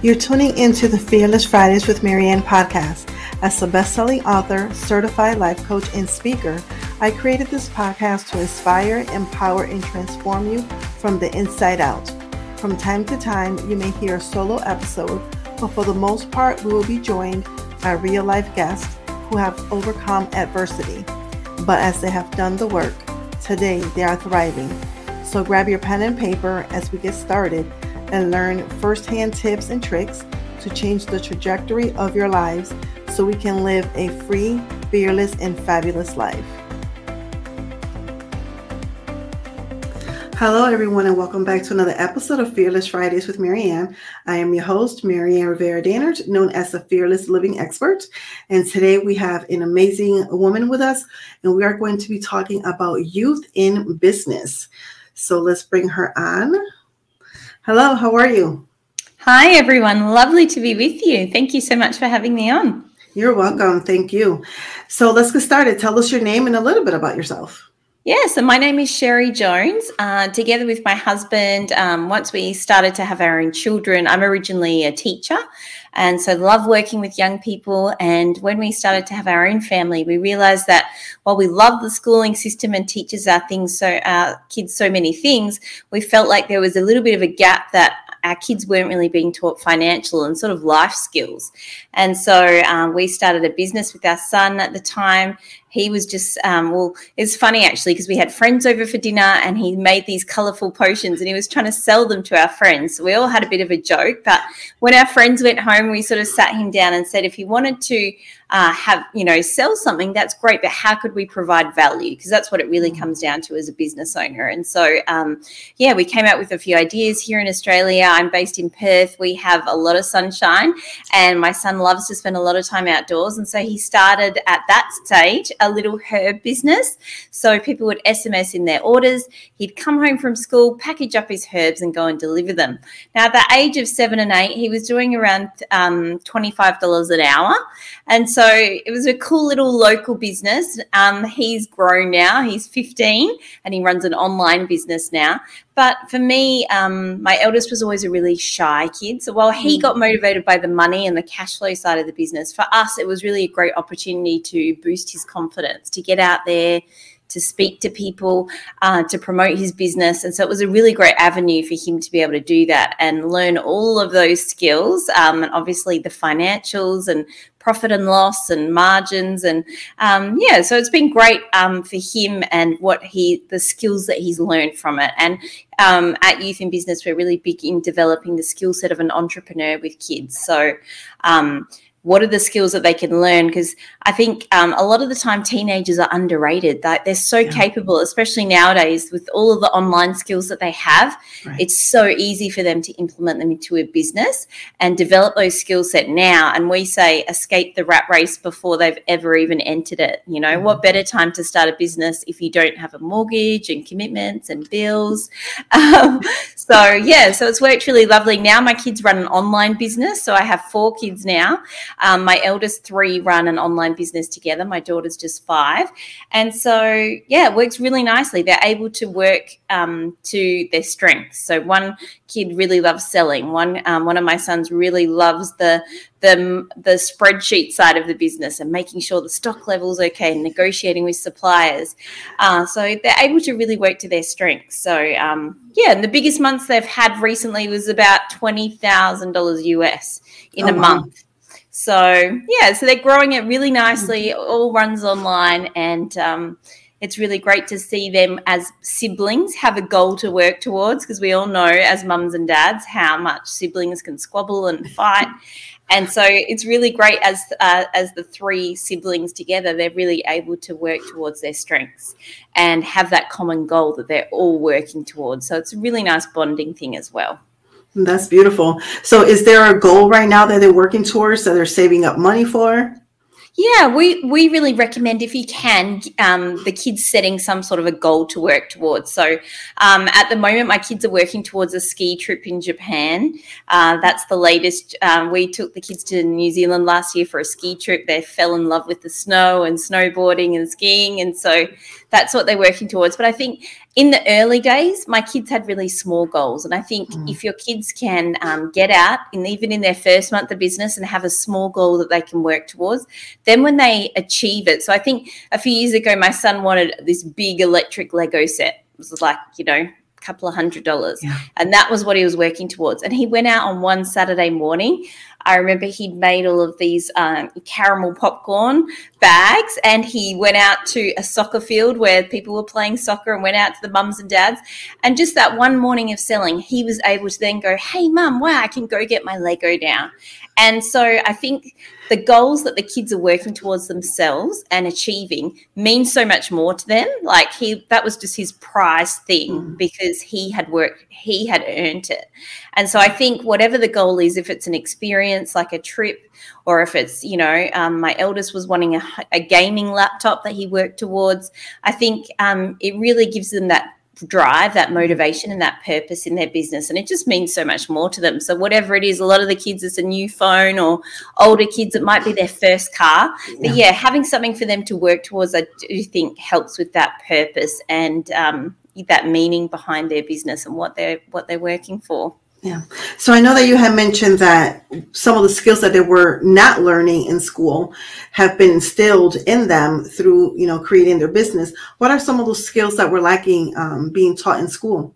You're tuning into the Fearless Fridays with Maryann podcast. As a best-selling author, certified life coach, and speaker, I created this podcast to inspire, empower, and transform you from the inside out. From time to time, you may hear a solo episode, but for the most part, we will be joined by real-life guests who have overcome adversity. But as they have done the work, today they are thriving. So grab your pen and paper as we get started and learn firsthand tips and tricks to change the trajectory of your lives so we can live a free, fearless, and fabulous life. Hello, everyone, and welcome back to another episode of Fearless Fridays with Maryann. I am your host, Maryann Rivera Dannert, known as the Fearless Living Expert. And today we have an amazing woman with us, and we are going to be talking about youth in business. So let's bring her on. Hello, how are you? Hi, everyone. Lovely to be with you. Thank you so much for having me on. You're welcome. Thank you. So let's get started. Tell us your name and a little bit about yourself. Yeah, so my name is Sheri Jones. Uh, together with my husband, um, once we started to have our own children, I'm originally a teacher and so love working with young people. And when we started to have our own family, we realized that while we love the schooling system and teaches our things so our kids so many things, we felt like there was a little bit of a gap that our kids weren't really being taught financial and sort of life skills. And so um, we started a business with our son at the time he was just um, well it's funny actually because we had friends over for dinner and he made these colorful potions and he was trying to sell them to our friends. So we all had a bit of a joke but when our friends went home we sort of sat him down and said if he wanted to uh, have you know sell something that's great but how could we provide value? Because that's what it really mm. comes down to as a business owner. And so um, yeah we came out with a few ideas here in australia. I'm based in perth. We have a lot of sunshine and my son loves to spend a lot of time outdoors. And so he started at that stage a little herb business so people would sms in their orders he'd come home from school package up his herbs and go and deliver them now at the age of seven and eight he was doing around um, $25 an hour and so it was a cool little local business. Um, he's grown now, he's 15 and he runs an online business now. But for me, um, my eldest was always a really shy kid. So while he got motivated by the money and the cash flow side of the business, for us, it was really a great opportunity to boost his confidence, to get out there, to speak to people, uh, to promote his business. And so it was a really great avenue for him to be able to do that and learn all of those skills um, and obviously the financials and profit and loss and margins and um, yeah so it's been great um, for him and what he the skills that he's learned from it and um, at youth in business we're really big in developing the skill set of an entrepreneur with kids so um, what are the skills that they can learn? Because i think um, a lot of the time teenagers are underrated. That they're so yeah. capable especially nowadays with all of the online skills that they have. Right. it's so easy for them to implement them into a business and develop those skill set now. And we say escape the rat race before they've ever even entered it. You know mm-hmm. what better time to start a business if you don't have a mortgage and commitments and bills? Um, so yeah so it's worked really lovely. Now my kids run an online business so i have four kids now um, my eldest three run an online business together. My daughter's just five. And so, yeah, it works really nicely. They're able to work um, to their strengths. So one kid really loves selling. One um, one of my sons really loves the the the spreadsheet side of the business and making sure the stock levels okay and negotiating with suppliers. Uh, so they're able to really work to their strengths. So um, yeah, and the biggest months they've had recently was about twenty thousand dollars US in oh, a wow. month. So yeah, so they're growing it really nicely. It all runs online, and um, it's really great to see them as siblings have a goal to work towards. Because we all know, as mums and dads, how much siblings can squabble and fight. And so it's really great as uh, as the three siblings together, they're really able to work towards their strengths and have that common goal that they're all working towards. So it's a really nice bonding thing as well. That's beautiful. So, is there a goal right now that they're working towards that they're saving up money for? Yeah, we, we really recommend if you can, um, the kids setting some sort of a goal to work towards. So um, at the moment, my kids are working towards a ski trip in Japan. Uh, that's the latest. Um, we took the kids to New Zealand last year for a ski trip. They fell in love with the snow and snowboarding and skiing. And so that's what they're working towards. But I think in the early days, my kids had really small goals. And I think mm. if your kids can um, get out, and even in their first month of business, and have a small goal that they can work towards, then when they achieve it. So I think a few years ago, my son wanted this big electric Lego set. It was like, you know, couple of hundred dollars. Yeah. And that was what he was working towards. And he went out on one Saturday morning. I remember he'd made all of these um, caramel popcorn bags and he went out to a soccer field where people were playing soccer and went out to the mums and dads. And just that one morning of selling, he was able to then go, Hey, mum, wow, I can go get my Lego now. And so I think the goals that the kids are working towards themselves and achieving mean so much more to them. Like he, that was just his prize thing mm. because he had worked, he had earned it. And so I think whatever the goal is, if it's an experience like a trip, or if it's, you know, um, my eldest was wanting a, a, gaming laptop that he worked towards, I think um, it really gives them that drive, that motivation, and that purpose in their business. And it just means so much more to them. So, whatever it is, a lot of the kids, it's a new phone, or older kids, it might be their first car. But yeah, having something for them to work towards, I do think helps with that purpose and um, that meaning behind their business and what they're what they're working for. Yeah. So I know that you had mentioned that some of the skills that they were not learning in school have been instilled in them through, you know, creating their business. What are some of those skills that were lacking um, being taught in school?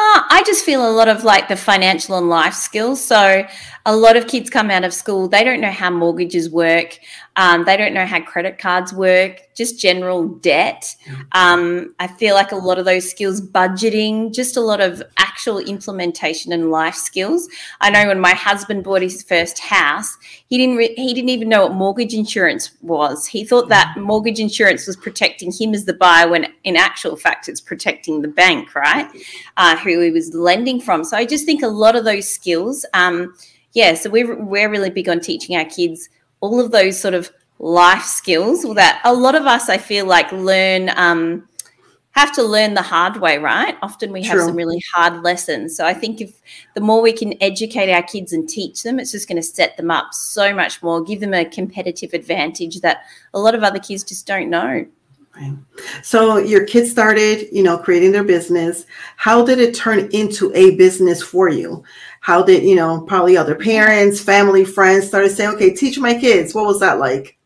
Uh, I just feel a lot of like the financial and life skills. So, a lot of kids come out of school, they don't know how mortgages work. Um, they don't know how credit cards work, just general debt. Um, I feel like a lot of those skills, budgeting, just a lot of actual implementation and life skills. I know when my husband bought his first house, he didn't re- he didn't even know what mortgage insurance was. He thought that mortgage insurance was protecting him as the buyer, when in actual fact it's protecting the bank, right? Uh, who he was lending from. So I just think a lot of those skills. Um, yeah, so we're we're really big on teaching our kids all of those sort of life skills that a lot of us I feel like learn um, have to learn the hard way, right? Often we have True. some really hard lessons. So I think if the more we can educate our kids and teach them, it's just going to set them up so much more, give them a competitive advantage that a lot of other kids just don't know. So your kids started, you know, creating their business. How did it turn into a business for you? How did, you know, probably other parents, family, friends started saying, okay, teach my kids. What was that like?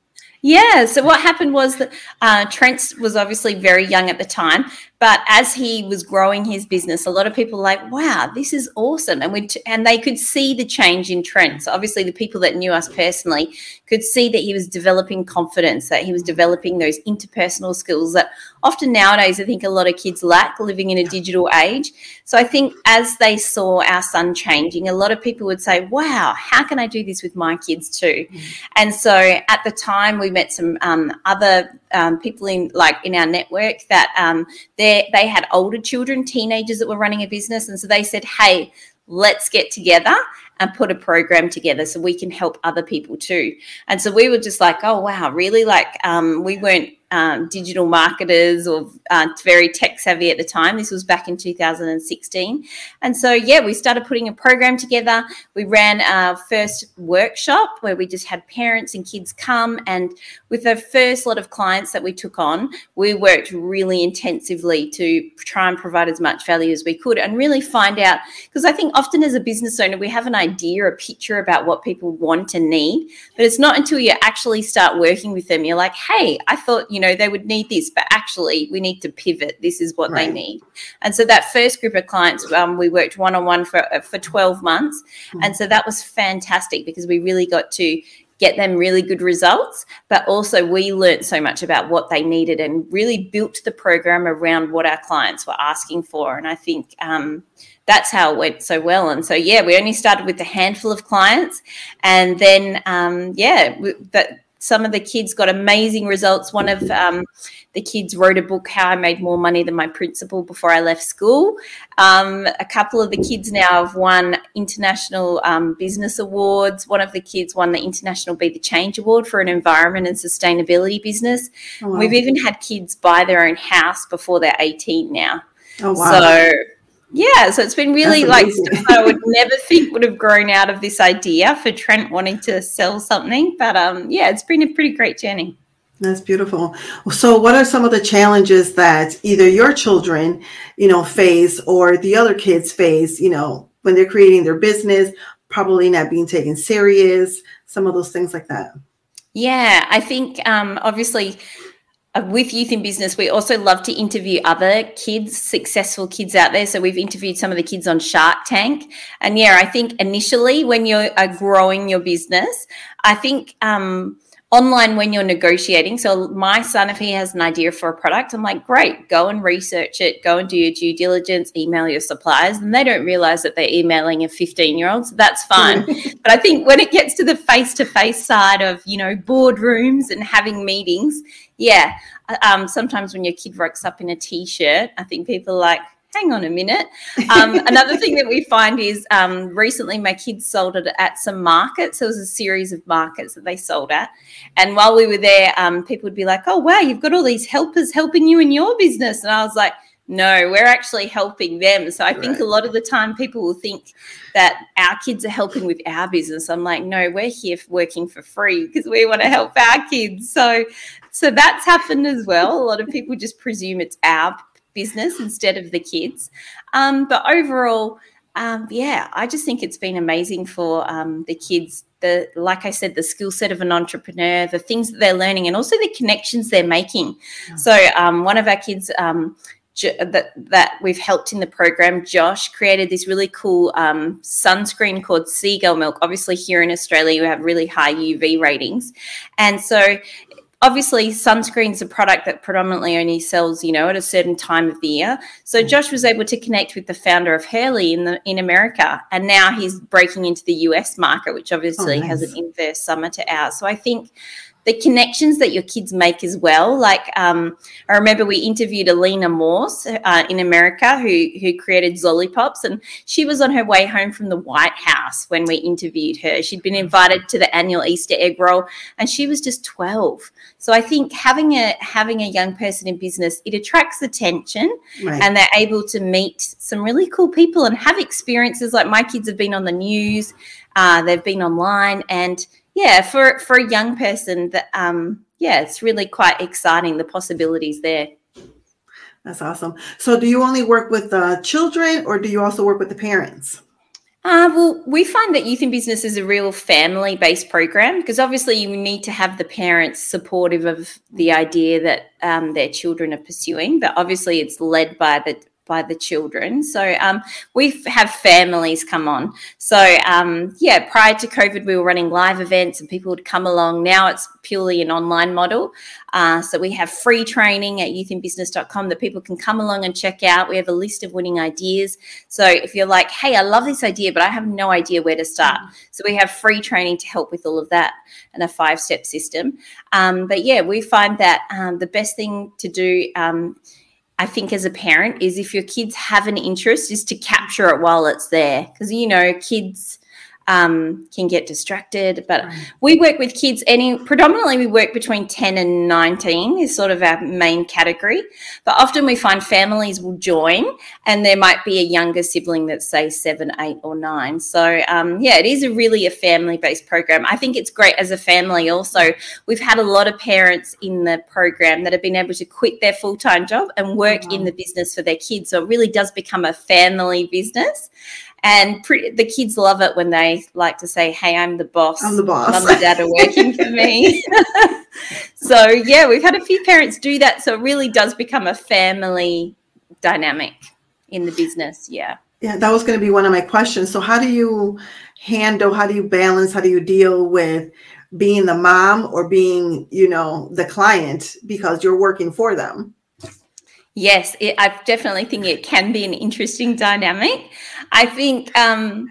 Yeah. So what happened was that uh, Trent was obviously very young at the time, but as he was growing his business, a lot of people were like, "Wow, this is awesome!" And we and they could see the change in trends obviously, the people that knew us personally could see that he was developing confidence, that he was developing those interpersonal skills that often nowadays I think a lot of kids lack living in a digital age. So I think as they saw our son changing, a lot of people would say, "Wow, how can I do this with my kids too?" Mm. And so at the time, we met some um, other um, people in like in our network that um, they they had older children, teenagers that were running a business, and so they said, "Hey, let's get together and put a program together so we can help other people too." And so we were just like, "Oh wow, really?" Like um, we weren't um, digital marketers or uh, very tech savvy at the time. This was back in 2016. And so, yeah, we started putting a program together. We ran our first workshop where we just had parents and kids come. And with the first lot of clients that we took on, we worked really intensively to try and provide as much value as we could and really find out. Because I think often as a business owner, we have an idea, a picture about what people want and need. But it's not until you actually start working with them, you're like, hey, I thought, you know, they would need this, but actually we need to pivot. This is what right. they need. And so that first group of clients, um, we worked one on one for uh, for 12 months. Mm-hmm. And so that was fantastic because we really got to get them really good results, but also we learned so much about what they needed and really built the program around what our clients were asking for. And I think um, that's how it went so well. And so, yeah, we only started with a handful of clients, and then, um, yeah, that some of the kids got amazing results. One of um, the kids wrote a book, How I Made More Money Than My Principal Before I Left School. Um, a couple of the kids now have won international um, business awards. One of the kids won the International Be the Change Award for an environment and sustainability business. Oh, wow. We've even had kids buy their own house before they're 18 now. Oh, wow. So yeah, so it's been really like I would never think would have grown out of this idea for Trent wanting to sell something. But um, yeah, it's been a pretty great journey. That's beautiful. So, what are some of the challenges that either your children, you know, face or the other kids face, you know, when they're creating their business, probably not being taken serious, some of those things like that? Yeah, I think um, obviously with youth in business, we also love to interview other kids, successful kids out there. So we've interviewed some of the kids on Shark Tank. And yeah, I think initially when you're growing your business, I think um, online when you're negotiating. So my son, if he has an idea for a product, I'm like, great, go and research it, go and do your due diligence, email your suppliers. And they don't realize that they're emailing a 15 year old. So that's fine. but I think when it gets to the face to face side of, you know, boardrooms and having meetings, yeah, uh, um, sometimes when your kid rocks up in a t shirt, I think people are like, hang on a minute. Um, another thing that we find is um, recently my kids sold it at some markets. There was a series of markets that they sold at. And while we were there, um, people would be like, oh, wow, you've got all these helpers helping you in your business. And I was like, no, we're actually helping them. So I think right. a lot of the time people will think that our kids are helping with our business. I'm like, no, we're here working for free because we want to help our kids. So so that's happened as well. A lot of people just presume it's our business instead of the kids. Um, but overall, um, yeah, I just think it's been amazing for um, the kids. The like I said, the skill set of an entrepreneur, the things that they're learning, and also the connections they're making. Yeah. So um, one of our kids. Um, that that we've helped in the program, Josh created this really cool um, sunscreen called Seagull Milk. Obviously, here in Australia, we have really high UV ratings, and so obviously sunscreen's a product that predominantly only sells you know at a certain time of the year so mm. josh was able to connect with the founder of hurley in the in america and now he's breaking into the us market which obviously oh, nice. has an inverse summer to ours so i think the connections that your kids make as well. Like um, I remember we interviewed Alina Morse uh, in America who who created Zollipops, and she was on her way home from the White House when we interviewed her. She'd been invited to the annual Easter egg roll, and she was just twelve. So I think having a having a young person in business it attracts attention, right. and they're able to meet some really cool people and have experiences. Like my kids have been on the news, uh, they've been online, and yeah, for for a young person, that um, yeah, it's really quite exciting the possibilities there. That's awesome. So, do you only work with the children, or do you also work with the parents? Uh, well, we find that Youth in Business is a real family based program because obviously you need to have the parents supportive of the idea that um, their children are pursuing, but obviously it's led by the by the children. So um, we have families come on. So um, yeah, prior to COVID, we were running live events and people would come along. Now it's purely an online model. Uh, so we have free training at youthinbusiness.com that people can come along and check out. We have a list of winning ideas. So if you're like, hey, I love this idea, but I have no idea where to start. Mm-hmm. So we have free training to help with all of that and a five step system. Um, but yeah, we find that um, the best thing to do um, I think as a parent is if your kids have an interest is to capture it while it's there. Because you know kids um, can get distracted. But right. we work with kids any predominantly we work between 10 and 19 is sort of our main category. But often we find families will join and there might be a younger sibling that's say seven, eight, or nine. So um, yeah, it is a really a family-based program. I think it's great as a family also. We've had a lot of parents in the program that have been able to quit their full-time job and work in the business for their kids. So it really does become a family business and pre- the kids love it when they like to say, "Hey, I'm the boss. I'm the boss. Mum and dad are working for me." so yeah, we've had a few parents do that. So it really does become a family dynamic in the business. Yeah. Yeah, that was going to be one of my questions. So how do you handle? How do you balance? How do you deal with being the mom or being, you know, the client because you're working for them? Yes, it, I definitely think it can be an interesting dynamic. I think um,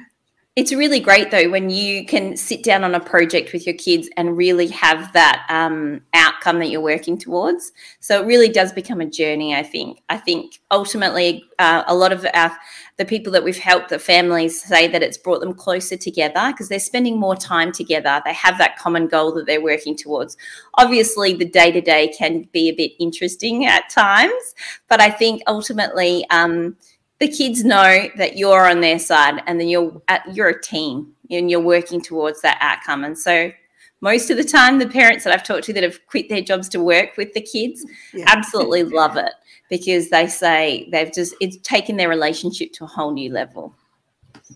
it's really great though when you can sit down on a project with your kids and really have that um, outcome that you're working towards. So it really does become a journey. I think. I think ultimately, uh, a lot of our the people that we've helped, the families say that it's brought them closer together because they're spending more time together. They have that common goal that they're working towards. Obviously, the day to day can be a bit interesting at times, but I think ultimately um, the kids know that you're on their side and then you're at, you're a team and you're working towards that outcome. And so most of the time the parents that I've talked to that have quit their jobs to work with the kids yeah. absolutely love it because they say they've just it's taken their relationship to a whole new level.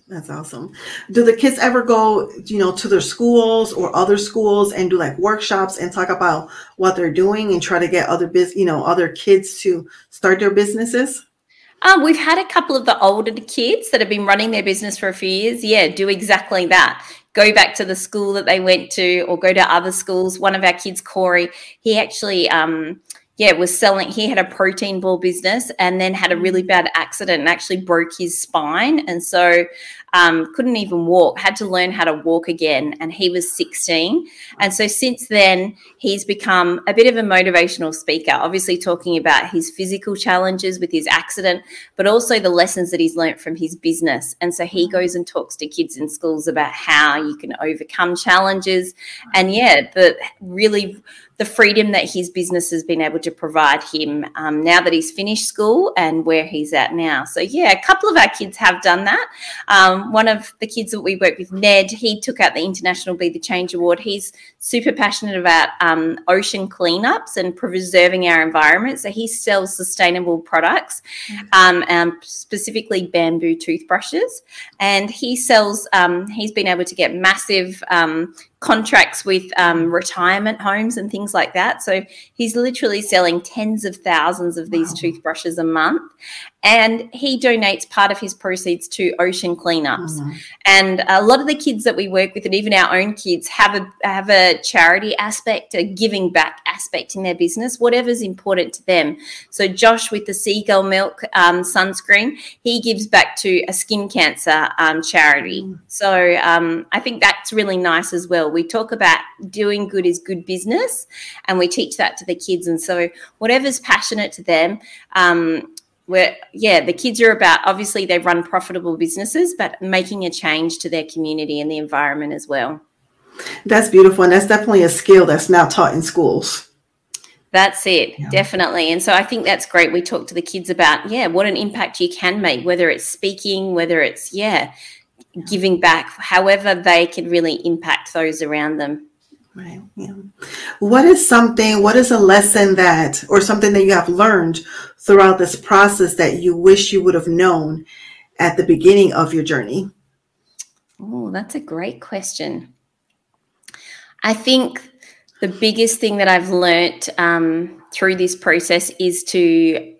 That's awesome. Do the kids ever go, you know, to their schools or other schools and do like workshops and talk about what they're doing and try to get other biz, you know, other kids to start their businesses? Um, we've had a couple of the older kids that have been running their business for a few years. Yeah, do exactly that. Go back to the school that they went to or go to other schools. One of our kids, Corey, he actually um, yeah, was selling. He had a protein ball business and then had a really mm. bad accident and actually broke his spine. And so um, couldn't even walk, had to learn how to walk again. And he was 16. And so since then, he's become a bit of a motivational speaker, obviously talking about his physical challenges with his accident, but also the lessons that he's learned from his business. And so he mm. goes and talks to kids in schools about how you can overcome challenges. And yeah, the really the freedom that his business has been able to provide him um, now that he's finished school and where he's at now. So, yeah, a couple of our kids have done that. Um, one of the kids that we work with, Ned, he took out the International Be the Change Award. He's super passionate about um, ocean cleanups and preserving our environment. So, he sells sustainable products, mm-hmm. specifically bamboo toothbrushes. And he sells, um, he's been able to get massive um, contracts with um, retirement homes and things like that. So he's literally selling tens of thousands of these wow. toothbrushes a month and he donates part of his proceeds to ocean cleanups. Mm-hmm. And a lot of the kids that we work with, and even our own kids, have a have a charity aspect, a giving back aspect in their business, whatever's important to them. So Josh with the Seagull Milk um, sunscreen, he gives back to a skin cancer um, charity. Mm-hmm. So um, I think that's really nice as well. We talk about doing good is good business, and we teach that to the kids. And so whatever's passionate to them um, where yeah the kids are about obviously they run profitable businesses but making a change to their community and the environment as well that's beautiful and that's definitely a skill that's now taught in schools that's it yeah. definitely and so i think that's great we talk to the kids about yeah what an impact you can make whether it's speaking whether it's yeah, yeah. giving back however they can really impact those around them Right. Yeah. What is something, what is a lesson that, or something that you have learned throughout this process that you wish you would have known at the beginning of your journey? Oh, that's a great question. I think the biggest thing that I've learnt um, through this process is to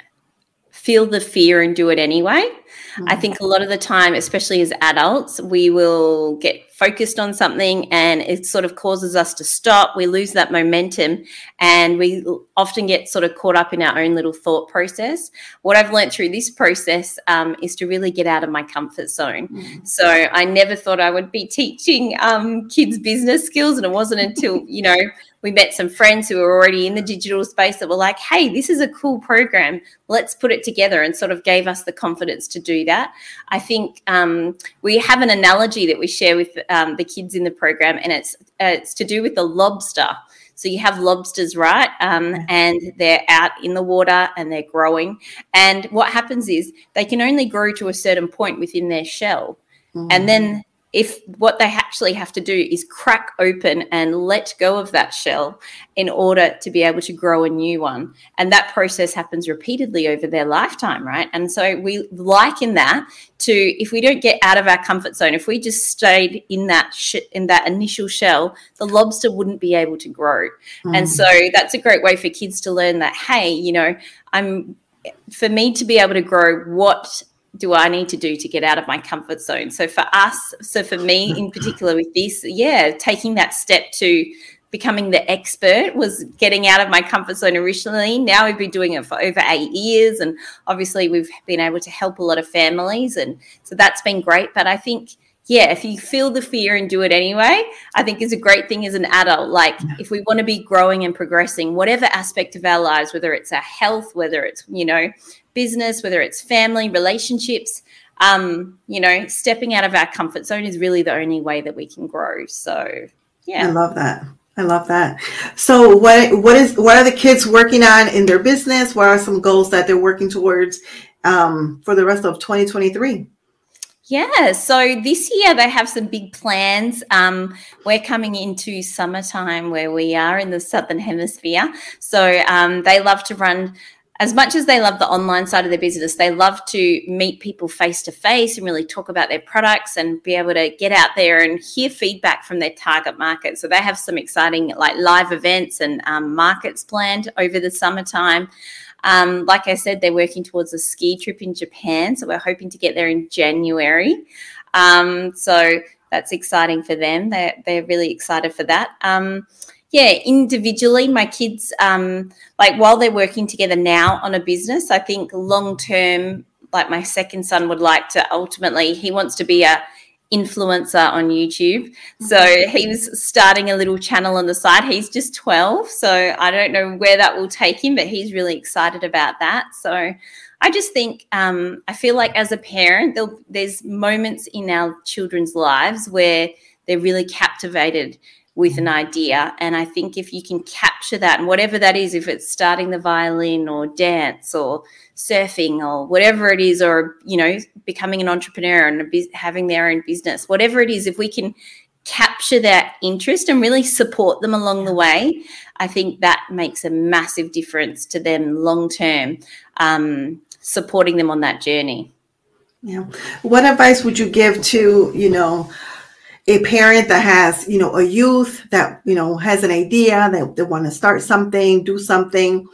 feel the fear and do it anyway. Mm-hmm. I think a lot of the time, especially as adults, we will get focused on something and it sort of causes us to stop. We lose that momentum and we often get sort of caught up in our own little thought process. What I've learned through this process um, is to really get out of my comfort zone. Mm-hmm. So I never thought I would be teaching um, kids business skills. And it wasn't until, you know, we met some friends who were already in the digital space that were like, hey, this is a cool program. Let's put it together and sort of gave us the confidence to do that. I think um, we have an analogy that we share with um, the kids in the program, and it's, uh, it's to do with the lobster. So you have lobsters, right? Um, and they're out in the water and they're growing. And what happens is they can only grow to a certain point within their shell. Mm. And then if what they actually have to do is crack open and let go of that shell in order to be able to grow a new one. And that process happens repeatedly over their lifetime, right? And so we liken that to if we don't get out of our comfort zone, if we just stayed in that sh- in that initial shell, the lobster wouldn't be able to grow. Mm. And so that's a great way for kids to learn that hey, you know, I'm for me to be able to grow what do I need to do to get out of my comfort zone? So for us, so for me in particular with this, yeah, taking that step to becoming the expert was getting out of my comfort zone originally. Now we've been doing it for over eight years, and obviously we've been able to help a lot of families, and so that's been great. But I think yeah, if you feel the fear and do it anyway, I think is a great thing as an adult. Like if we want to be growing and progressing, whatever aspect of our lives, whether it's our health, whether it's, you know, business, whether it's family, relationships, um, you know, stepping out of our comfort zone is really the only way that we can grow. So yeah. I love that. I love that. So what what is what are the kids working on in their business? What are some goals that they're working towards um, for the rest of 2023? Yeah, so this year they have some big plans. Um, we're coming into summertime where we are in the southern hemisphere. So um, they love to run, as much as they love the online side of their business, they love to meet people face to face and really talk about their products and be able to get out there and hear feedback from their target market. So they have some exciting like live events and um, markets planned over the summertime. Um, like I said, they're working towards a ski trip in Japan. So we're hoping to get there in January. Um, so that's exciting for them. They're, they're really excited for that. Um, yeah, individually, my kids, um, like while they're working together now on a business, I think long term, like my second son would like to ultimately, he wants to be a influencer on YouTube. So mm-hmm. he was starting a little channel on the side. He's just 12. So I don't know where that will take him, but he's really excited about that. So I just think, um, I feel like as a parent, there's moments in our children's lives where they're really captivated with an idea. And I think if you can capture that, and whatever that is, if it's starting the violin or dance or surfing or whatever it is, or, you know, becoming an entrepreneur and having their own business, whatever it is, if we can capture that interest and really support them along the way, I think that makes a massive difference to them long term, um, supporting them on that journey. Yeah. What advice would you give to, you know, a parent that has, you know, a youth that, you know, has an idea that they want to start something, do something,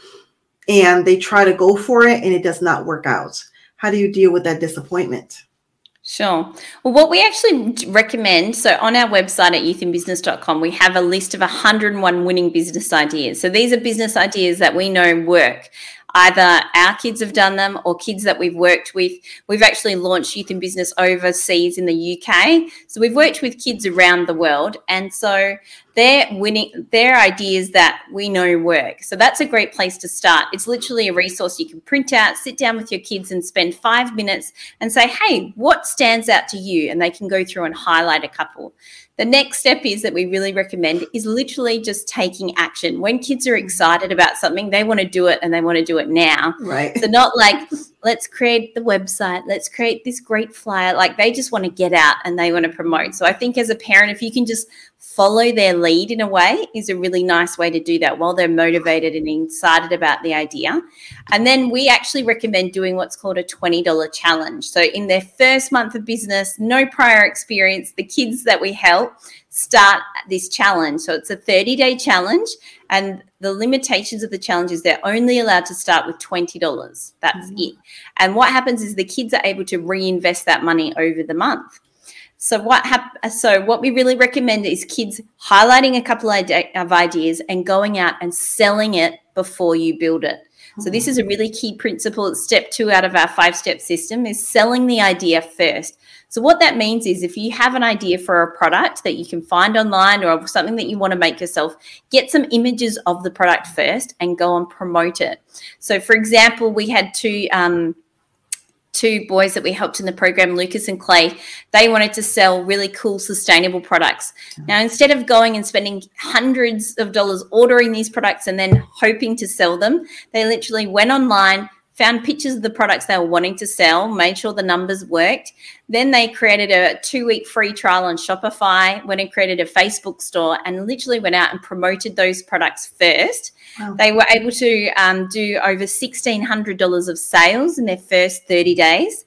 and they try to go for it and it does not work out. How do you deal with that disappointment? Sure. Well, what we actually recommend so on our website at youthinbusiness.com, we have a list of 101 winning business ideas. So these are business ideas that we know work either our kids have done them or kids that we've worked with. We've actually launched Youth in Business overseas in the UK. So we've worked with kids around the world. And so they're winning their ideas that we know work. So that's a great place to start. It's literally a resource you can print out, sit down with your kids and spend five minutes and say, hey, what stands out to you? And they can go through and highlight a couple. The next step is that we really recommend is literally just taking action. When kids are excited about something, they want to do it and they want to do it now. Right. So not like let's create the website, let's create this great flyer. Like they just want to get out and they want to promote. So I think as a parent, if you can just follow their lead in a way, is a really nice way to do that while they're motivated and excited about the idea. And then we actually recommend doing what's called a $20 challenge. So in their first month of business, no prior experience, the kids that we help start this challenge. So it's a 30 day challenge, and the limitations of the challenge is they're only allowed to start with $20. That's mm-hmm. it. And what happens is the kids are able to reinvest that money over the month. So what hap- so what we really recommend is kids highlighting a couple of ideas and going out and selling it before you build it. So this is a really key principle. It's step two out of our five step system is selling the idea first. So what that means is if you have an idea for a product that you can find online or something that you want to make yourself, get some images of the product first and go and promote it. So for example, we had two um, two boys that we helped in the program, Lucas and Clay, they wanted to sell really cool, sustainable products. Now, instead of going and spending hundreds of dollars ordering these products and then hoping to sell them, they literally went online, found pictures of the products they were wanting to sell, made sure the numbers worked. Then they created a two week free trial on Shopify, went and created a Facebook store, and literally went out and promoted those products first. Wow. They were able to um, do over $1,600 of sales in their first 30 days.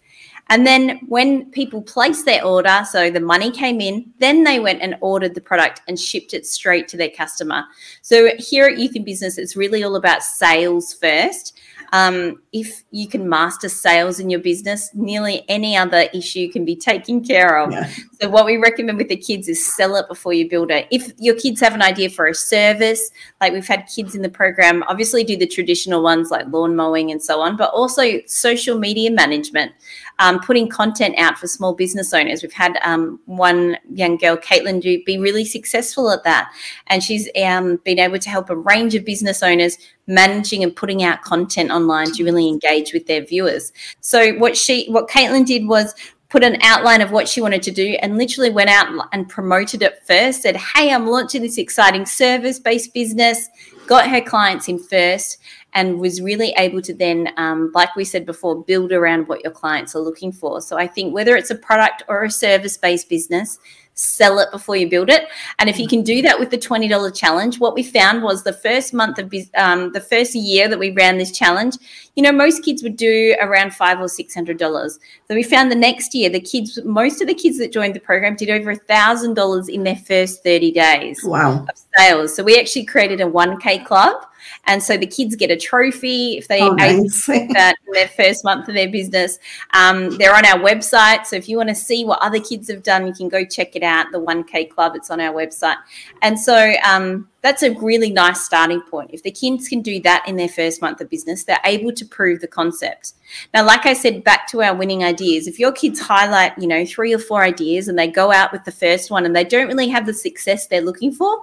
And then when people placed their order, so the money came in, then they went and ordered the product and shipped it straight to their customer. So here at Youth in Business, it's really all about sales first. Um, if you can master sales in your business, nearly any other issue can be taken care of. Yeah. So, what we recommend with the kids is sell it before you build it. If your kids have an idea for a service, like we've had kids in the program, obviously do the traditional ones like lawn mowing and so on, but also social media management um, putting content out for small business owners. We've had um, one young girl, Caitlin, do be really successful at that, and she's um, been able to help a range of business owners managing and putting out content online to really engage with their viewers. So what she, what Caitlin did was put an outline of what she wanted to do and literally went out and promoted it first said hey i'm launching this exciting service based business got her clients in first, and was really able to then, um, like we said before, build around what your clients are looking for. So I think whether it's a product or a service based business, sell it before you build it. And if you can do that with the $20 challenge, what we found was the first month of um, the first year that we ran this challenge, you know, most kids would do around five or six hundred dollars. So we found the next year the kids, most of the kids that joined the program did over a thousand dollars in their first 30 days wow. of sales. So we actually created a 1K club and so the kids get a trophy if they oh, nice. that in their first month of their business. Um, they're on our website. So if you want to see what other kids have done, you can go check it out. The 1K Club, it's on our website. And so um, that's a really nice starting point. If the kids can do that in their first month of business, they're able to prove the concept. Now, like I said, back to our winning ideas, if your kids highlight, you know, three or four ideas and they go out with the first one and they don't really have the success they're looking for,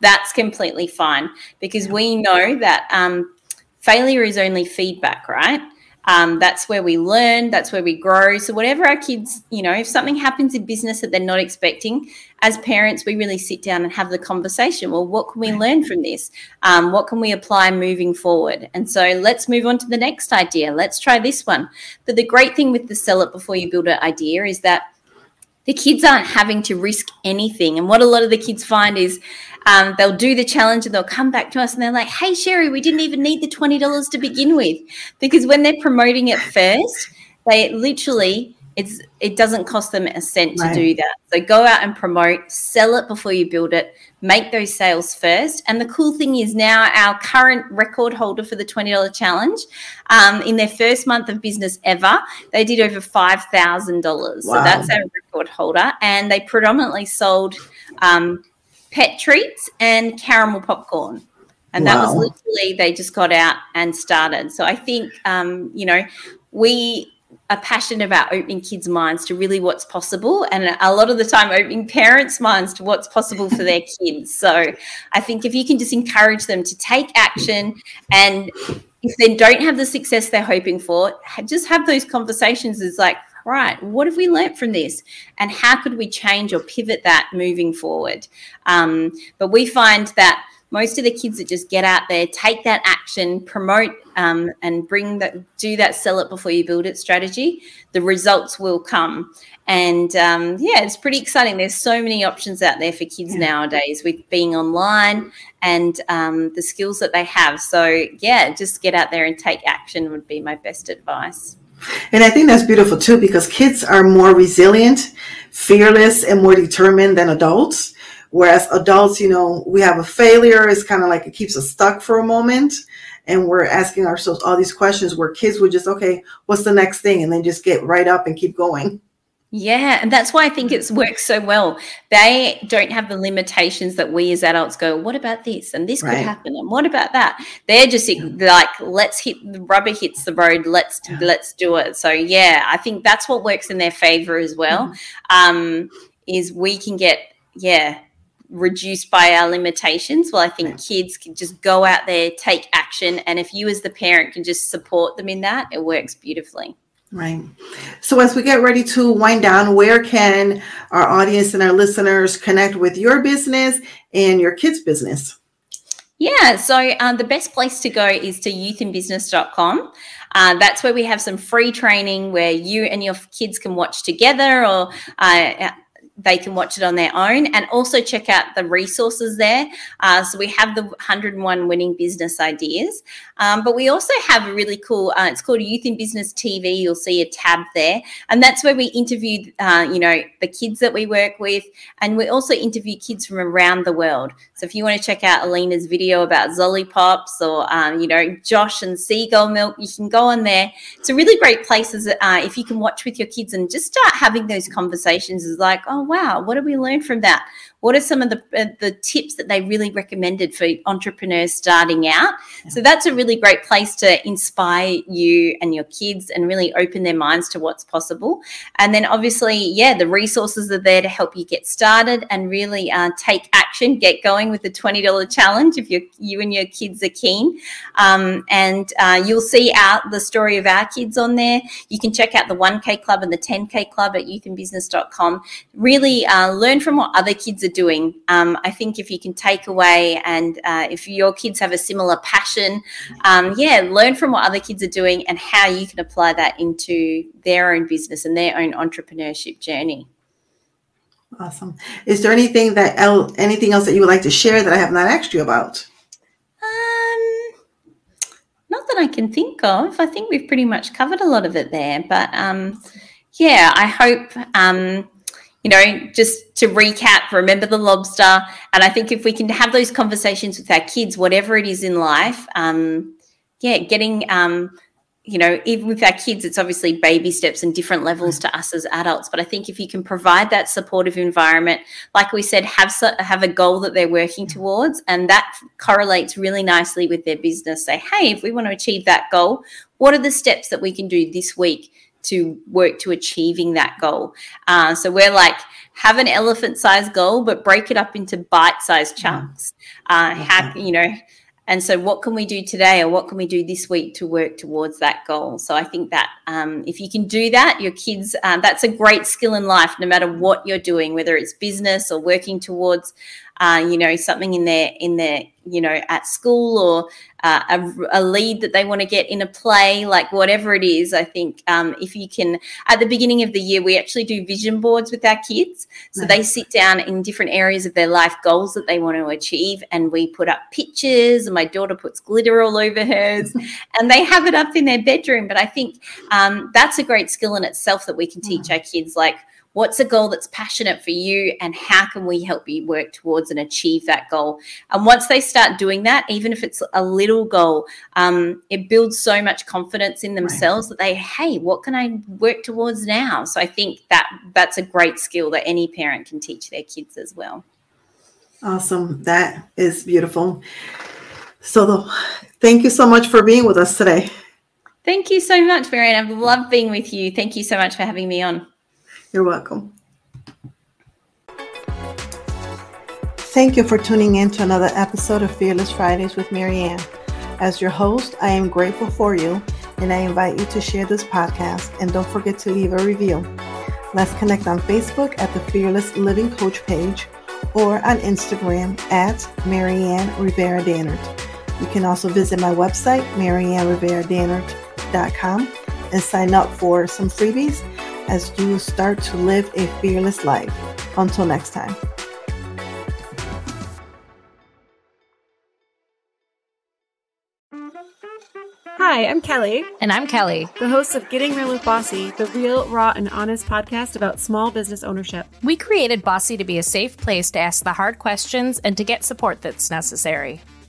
that's completely fine because we know that um, failure is only feedback, right? Um, that's where we learn, that's where we grow. So, whatever our kids, you know, if something happens in business that they're not expecting, as parents, we really sit down and have the conversation. Well, what can we learn from this? Um, what can we apply moving forward? And so, let's move on to the next idea. Let's try this one. But the great thing with the sell it before you build an idea is that the kids aren't having to risk anything. And what a lot of the kids find is um, they'll do the challenge and they'll come back to us and they're like, hey, Sheri, we didn't even need the $20 to begin with. Because when they're promoting it first, they literally, it's it doesn't cost them a cent right. to do that. So go out and promote, sell it before you build it, make those sales first. And the cool thing is now our current record holder for the $20 challenge, um, in their first month of business ever, they did over $5,000. Wow. So that's our record holder. And they predominantly sold um, pet treats and caramel popcorn. And wow. that was literally, they just got out and started. So I think, um, you know, we are passionate about opening kids' minds to really what's possible, and a lot of the time opening parents' minds to what's possible for their kids. So I think if you can just encourage them to take action, and if they don't have the success they're hoping for, just have those conversations. Is like, right, what have we learnt from this? And how could we change or pivot that moving forward? Um, but we find that most of the kids that just get out there, take that action, promote um, and bring that, do that sell it before you build it strategy, the results will come. And um, yeah, it's pretty exciting. There's so many options out there for kids yeah. nowadays with being online and um, the skills that they have. So yeah, just get out there and take action would be my best advice. And I think that's beautiful too because kids are more resilient, fearless, and more determined than adults. Whereas adults, you know, we have a failure, it's kind of like it keeps us stuck for a moment. And we're asking ourselves all these questions where kids would just, okay, what's the next thing? And then just get right up and keep going. Yeah, and that's why I think it's worked so well. They don't have the limitations that we as adults go, what about this? And this right. could happen. And what about that? They're just like, let's hit the rubber hits the road. Let's yeah. let's do it. So yeah, I think that's what works in their favor as well. Mm-hmm. Um, is we can get, yeah, reduced by our limitations. Well, I think kids can just go out there, take action. And if you as the parent can just support them in that, it works beautifully. Right. So, as we get ready to wind down, where can our audience and our listeners connect with your business and your kids' business? Yeah, so um, the best place to go is to youthinbusiness.com. Uh, that's where we have some free training where you and your kids can watch together or uh, they can watch it on their own and also check out the resources there. Uh, so we have the 101 winning business ideas, um, but we also have a really cool. Uh, it's called Youth in Business TV. You'll see a tab there, and that's where we interview, uh, you know, the kids that we work with, and we also interview kids from around the world. So if you want to check out Alina's video about Zollipops or um, you know Josh and Seagull Milk, you can go on there. It's a really great place uh, if you can watch with your kids and just start having those conversations. Is like, oh wow, what did we learn from that? What are some of the uh, the tips that they really recommended for entrepreneurs starting out? Yeah. So that's a really great place to inspire you and your kids and really open their minds to what's possible. And then obviously, yeah, the resources are there to help you get started and really uh, take action, get going with the twenty dollar challenge if you you and your kids are keen. Um, and uh, you'll see out the story of our kids on there. You can check out the one K club and the ten K club at youthinbusiness.com. Really really uh, learn from what other kids are doing. Um, I think if you can take away and uh, if your kids have a similar passion, um, yeah, learn from what other kids are doing and how you can apply that into their own business and their own entrepreneurship journey. Awesome. Is there anything that el- anything else that you would like to share that I have not asked you about? Um, not that I can think of. I think we've pretty much covered a lot of it there. But um, yeah, I hope um, you know, just to recap, remember the lobster. And I think if we can have those conversations with our kids, whatever it is in life, um, yeah, getting um, you know, even with our kids, it's obviously baby steps and different levels to us as adults. But I think if you can provide that supportive environment, like we said, have have a goal that they're working towards, and that correlates really nicely with their business. Say, hey, if we want to achieve that goal, what are the steps that we can do this week to work to achieving that goal? Uh, so we're like have an elephant-sized goal, but break it up into bite-sized chunks. Uh, how you know and so, what can we do today or what can we do this week to work towards that goal? So, I think that um, if you can do that, your kids, uh, that's a great skill in life, no matter what you're doing, whether it's business or working towards uh, you know, something in their in their you know at school or uh, a, a, lead that they want to get in a play, like whatever it is. I think um, if you can, at the beginning of the year, we actually do vision boards with our kids. So nice. they sit down in different areas of their life goals that they want to achieve, and we put up pictures. And my daughter puts glitter all over hers, and they have it up in their bedroom. But I think um, that's a great skill in itself that we can teach our kids, like What's a goal that's passionate for you, and how can we help you work towards and achieve that goal? And once they start doing that, even if it's a little goal, um, it builds so much confidence in themselves right. that they, hey, what can I work towards now? So I think that that's a great skill that any parent can teach their kids as well. Awesome. That is beautiful. So, the, thank you so much for being with us today. Thank you so much, Maryann. I've loved being with you. Thank you so much for having me on. You're welcome. Thank you for tuning in to another episode of Fearless Fridays with Maryann. As your host, I am grateful for you and I invite you to share this podcast and don't forget to leave a review. Let's connect on Facebook at the Fearless Living Coach page or on Instagram at Maryann Rivera Dannert. You can also visit my website, maryannrivera and sign up for some freebies as you start to live a fearless life. Until next time. Hi, I'm Kelly. And I'm Kelly, the host of Getting Real with Bossy, the real, raw, and honest podcast about small business ownership. We created Bossy to be a safe place to ask the hard questions and to get support that's necessary.